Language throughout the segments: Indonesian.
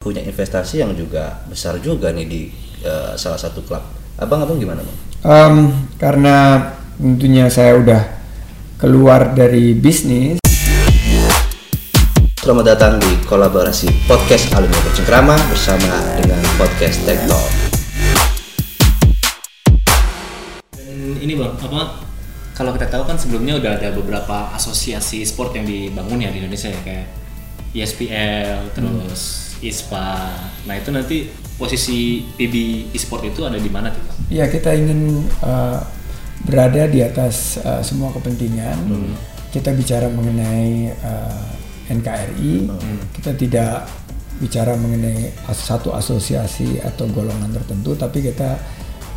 punya investasi yang juga besar juga nih di uh, salah satu klub. Abang-abang gimana bang? Um, karena tentunya saya udah keluar dari bisnis. Selamat datang di kolaborasi podcast alumni Bercengkrama bersama dengan podcast Tech Talk. Dan ini bang, apa kalau kita tahu kan sebelumnya udah ada beberapa asosiasi sport yang dibangun ya di Indonesia ya kayak E ISPL, terus ISPA. Nah itu nanti posisi PB e-sport itu ada di mana tuh? Ya kita ingin uh, berada di atas uh, semua kepentingan. Kita bicara mengenai uh, NKRI. Kita tidak bicara mengenai satu asosiasi atau golongan tertentu, tapi kita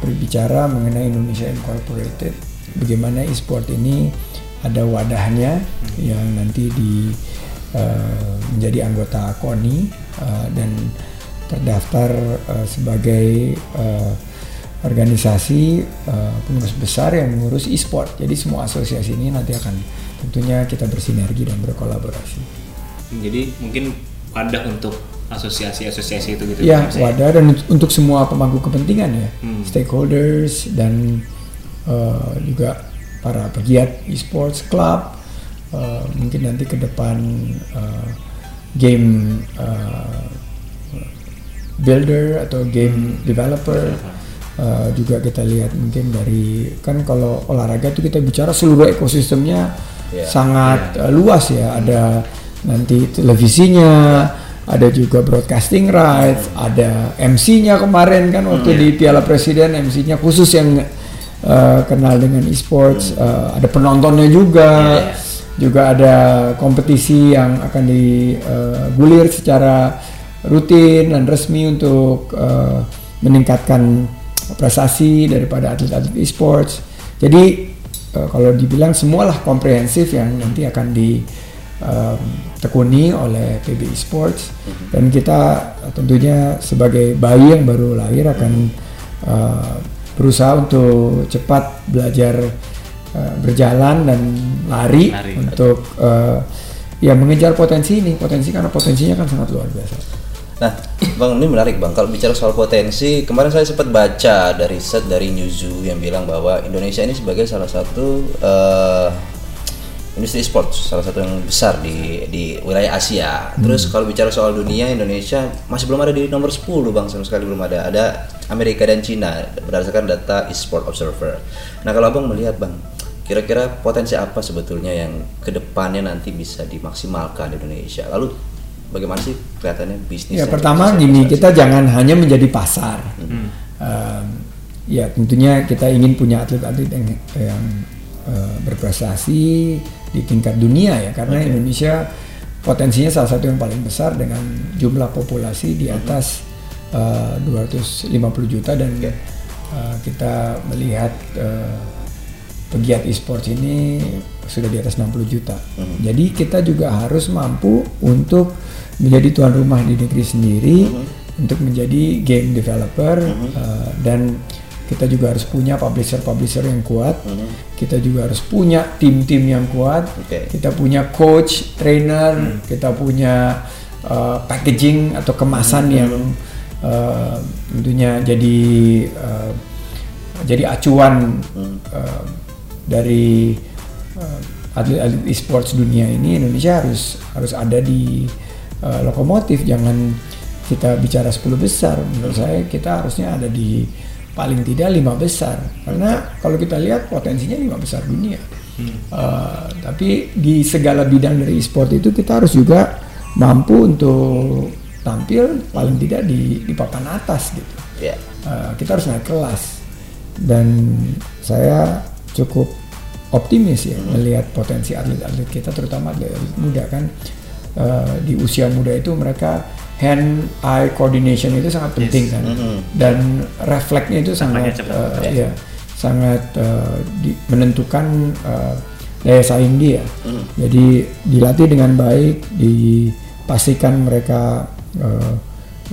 berbicara mengenai Indonesia Incorporated. Bagaimana e-sport ini ada wadahnya yang nanti di uh, menjadi anggota KONI uh, dan terdaftar uh, sebagai uh, organisasi uh, pengurus besar yang mengurus e-sport. Jadi semua asosiasi ini nanti akan tentunya kita bersinergi dan berkolaborasi. Jadi mungkin wadah untuk asosiasi-asosiasi itu gitu. Ya, saya. wadah dan untuk semua pemangku kepentingan ya, Hmm. stakeholders dan uh, juga para pegiat e-sports club. Uh, mungkin nanti ke depan uh, game uh, builder atau game developer. Uh, juga kita lihat mungkin dari kan kalau olahraga itu kita bicara seluruh ekosistemnya Ya. sangat uh, luas ya. Ada nanti televisinya ada juga broadcasting rights ada MC-nya kemarin kan waktu di Piala Presiden MC-nya khusus yang uh, kenal dengan e-sports. Uh, ada penontonnya juga. Iya, iya. Juga ada kompetisi yang akan digulir secara rutin dan resmi untuk uh, meningkatkan prestasi daripada atlet-atlet e-sports. Jadi uh, kalau dibilang semualah komprehensif yang nanti akan ditekuni oleh PB Esports dan kita tentunya sebagai bayi yang baru lahir akan uh, berusaha untuk cepat belajar uh, berjalan dan lari, Lari. untuk uh, ya mengejar potensi ini potensi karena potensinya kan sangat luar biasa. Nah, bang ini menarik bang. Kalau bicara soal potensi, kemarin saya sempat baca dari set dari Newzoo yang bilang bahwa Indonesia ini sebagai salah satu eh, industri e-sport, salah satu yang besar di di wilayah Asia. Terus kalau bicara soal dunia, Indonesia masih belum ada di nomor 10 bang, sama sekali belum ada. Ada Amerika dan Cina berdasarkan data e-sport observer. Nah kalau abang melihat bang, kira-kira potensi apa sebetulnya yang ke depannya nanti bisa dimaksimalkan di Indonesia? Lalu bagaimana sih kelihatannya bisnis? Ya pertama bisa gini kita jangan hanya menjadi pasar. Um, ya tentunya kita ingin punya atlet-atlet yang, yang uh, berprestasi di tingkat dunia ya karena Indonesia potensinya salah satu yang paling besar dengan jumlah populasi di atas uh, 250 juta dan uh, kita melihat uh, pegiat e-sports ini sudah di atas 60 juta. Jadi kita juga harus mampu untuk menjadi tuan rumah di negeri sendiri untuk menjadi game developer uh, dan kita juga harus punya publisher-publisher yang kuat. Kita juga harus punya tim-tim yang kuat. Oke. Kita punya coach, trainer, kita punya uh, packaging atau kemasan yang uh, tentunya jadi uh, jadi acuan uh, dari uh, atlet-atlet e-sports dunia ini Indonesia harus harus ada di uh, lokomotif. Jangan kita bicara 10 besar. Menurut saya kita harusnya ada di paling tidak lima besar. Karena kalau kita lihat potensinya lima besar dunia. Uh, tapi di segala bidang dari e-sport itu kita harus juga mampu untuk tampil paling tidak di di papan atas gitu. Ya. Uh, kita harus naik kelas. Dan saya cukup optimis ya melihat potensi atlet-atlet kita terutama atlet muda kan. Uh, di usia muda itu mereka hand eye coordination itu sangat penting kan. Dan refleksnya itu sangat cepat, uh, ya. ya sangat uh, di- menentukan uh, daya saing dia. Jadi dilatih dengan baik dipastikan mereka uh,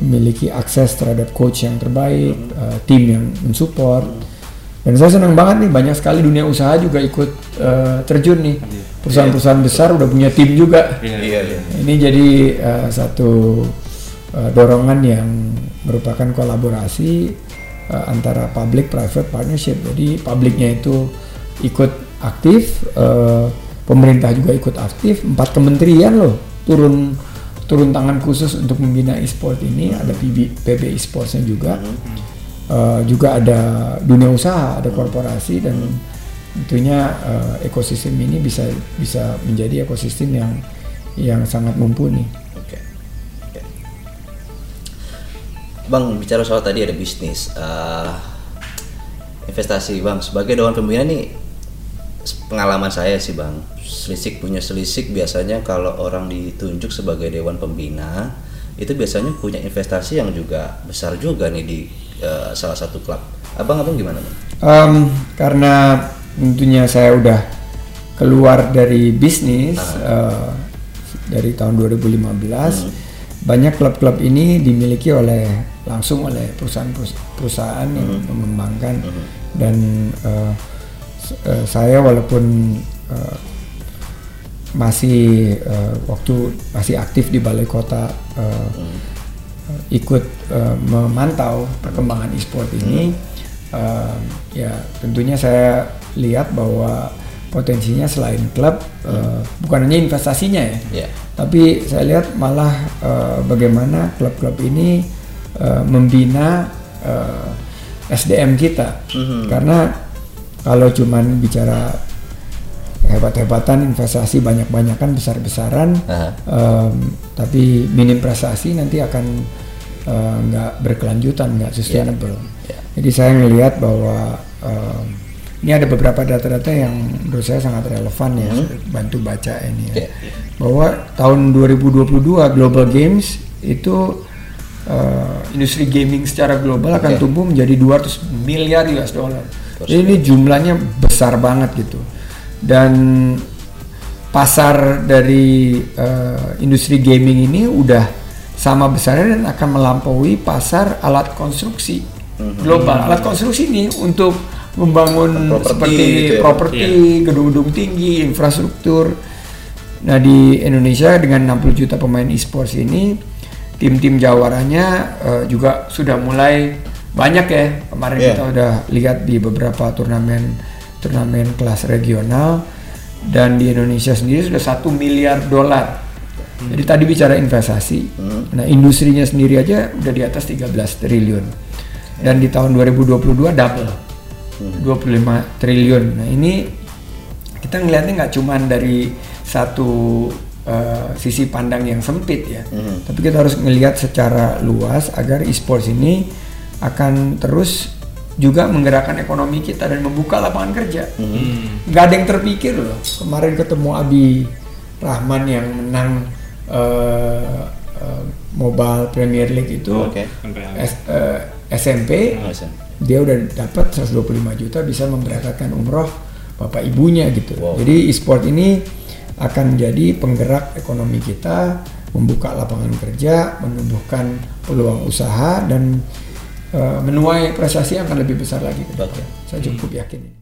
memiliki akses terhadap coach yang terbaik, uh, tim yang mensupport. Dan saya senang banget nih banyak sekali dunia usaha juga ikut uh, terjun nih. Perusahaan-perusahaan besar udah punya tim juga. Iya, Iya, iya. Ini jadi uh, satu uh, dorongan yang merupakan kolaborasi uh, antara public private partnership. Jadi publiknya itu ikut aktif, uh, pemerintah juga ikut aktif, empat kementerian loh turun turun tangan khusus untuk membina e-sport ini. Ada PB, PB e-sportsnya juga, uh, juga ada dunia usaha, ada korporasi dan tentunya uh, ekosistem ini bisa bisa menjadi ekosistem yang yang sangat mumpuni. Oke. Oke. Bang bicara soal tadi ada bisnis, uh, investasi, bang. Sebagai dewan pembina nih, pengalaman saya sih, bang. Selisik punya selisik biasanya kalau orang ditunjuk sebagai dewan pembina itu biasanya punya investasi yang juga besar juga nih di uh, salah satu klub. Abang-abang gimana, bang? Um, karena tentunya saya udah keluar dari bisnis uh, dari tahun 2015 hmm. banyak klub-klub ini dimiliki oleh langsung oleh perusahaan-perusahaan yang hmm. mengembangkan hmm. dan uh, uh, saya walaupun uh, masih uh, waktu masih aktif di balai kota uh, hmm. ikut uh, memantau perkembangan e-sport ini hmm. uh, ya tentunya saya lihat bahwa potensinya selain klub hmm. uh, bukan hanya investasinya ya, yeah. tapi saya lihat malah uh, bagaimana klub-klub ini uh, membina uh, SDM kita, mm-hmm. karena kalau cuman bicara hebat-hebatan investasi banyak-banyakan besar-besaran, uh-huh. um, tapi minim prestasi nanti akan nggak uh, berkelanjutan, nggak sustainable. Yeah. Yeah. Jadi saya melihat bahwa um, ini ada beberapa data-data yang menurut saya sangat relevan ya, hmm. bantu baca ini ya. Yeah. Bahwa tahun 2022 Global Games itu uh, industri gaming secara global akan okay. tumbuh menjadi 200 miliar US dollar. Ini jumlahnya besar banget gitu. Dan pasar dari uh, industri gaming ini udah sama besarnya dan akan melampaui pasar alat konstruksi hmm. global. Alat konstruksi ini untuk membangun property, seperti gitu ya. properti, yeah. gedung-gedung tinggi, infrastruktur. Nah di Indonesia dengan 60 juta pemain e-sports ini, tim-tim jawaranya uh, juga sudah mulai banyak ya. Kemarin yeah. kita udah lihat di beberapa turnamen turnamen kelas regional dan di Indonesia sendiri sudah satu miliar dolar. Hmm. Jadi tadi bicara investasi, hmm. nah industrinya sendiri aja udah di atas 13 triliun. Dan di tahun 2022 double 25 triliun. Nah ini kita ngelihatnya nggak cuma dari satu uh, sisi pandang yang sempit ya, mm. tapi kita harus ngelihat secara luas agar e-sports ini akan terus juga menggerakkan ekonomi kita dan membuka lapangan kerja. Mm. Gak ada yang terpikir loh. Kemarin ketemu Abi Rahman yang menang uh, uh, Mobile Premier League itu okay. S, uh, SMP. Oh, SMP dia udah dapat 125 juta bisa memberangkatkan umroh bapak ibunya gitu. Wow. Jadi e-sport ini akan jadi penggerak ekonomi kita, membuka lapangan kerja, menumbuhkan peluang usaha dan menuai prestasi yang akan lebih besar lagi ke depan. Saya cukup yakin.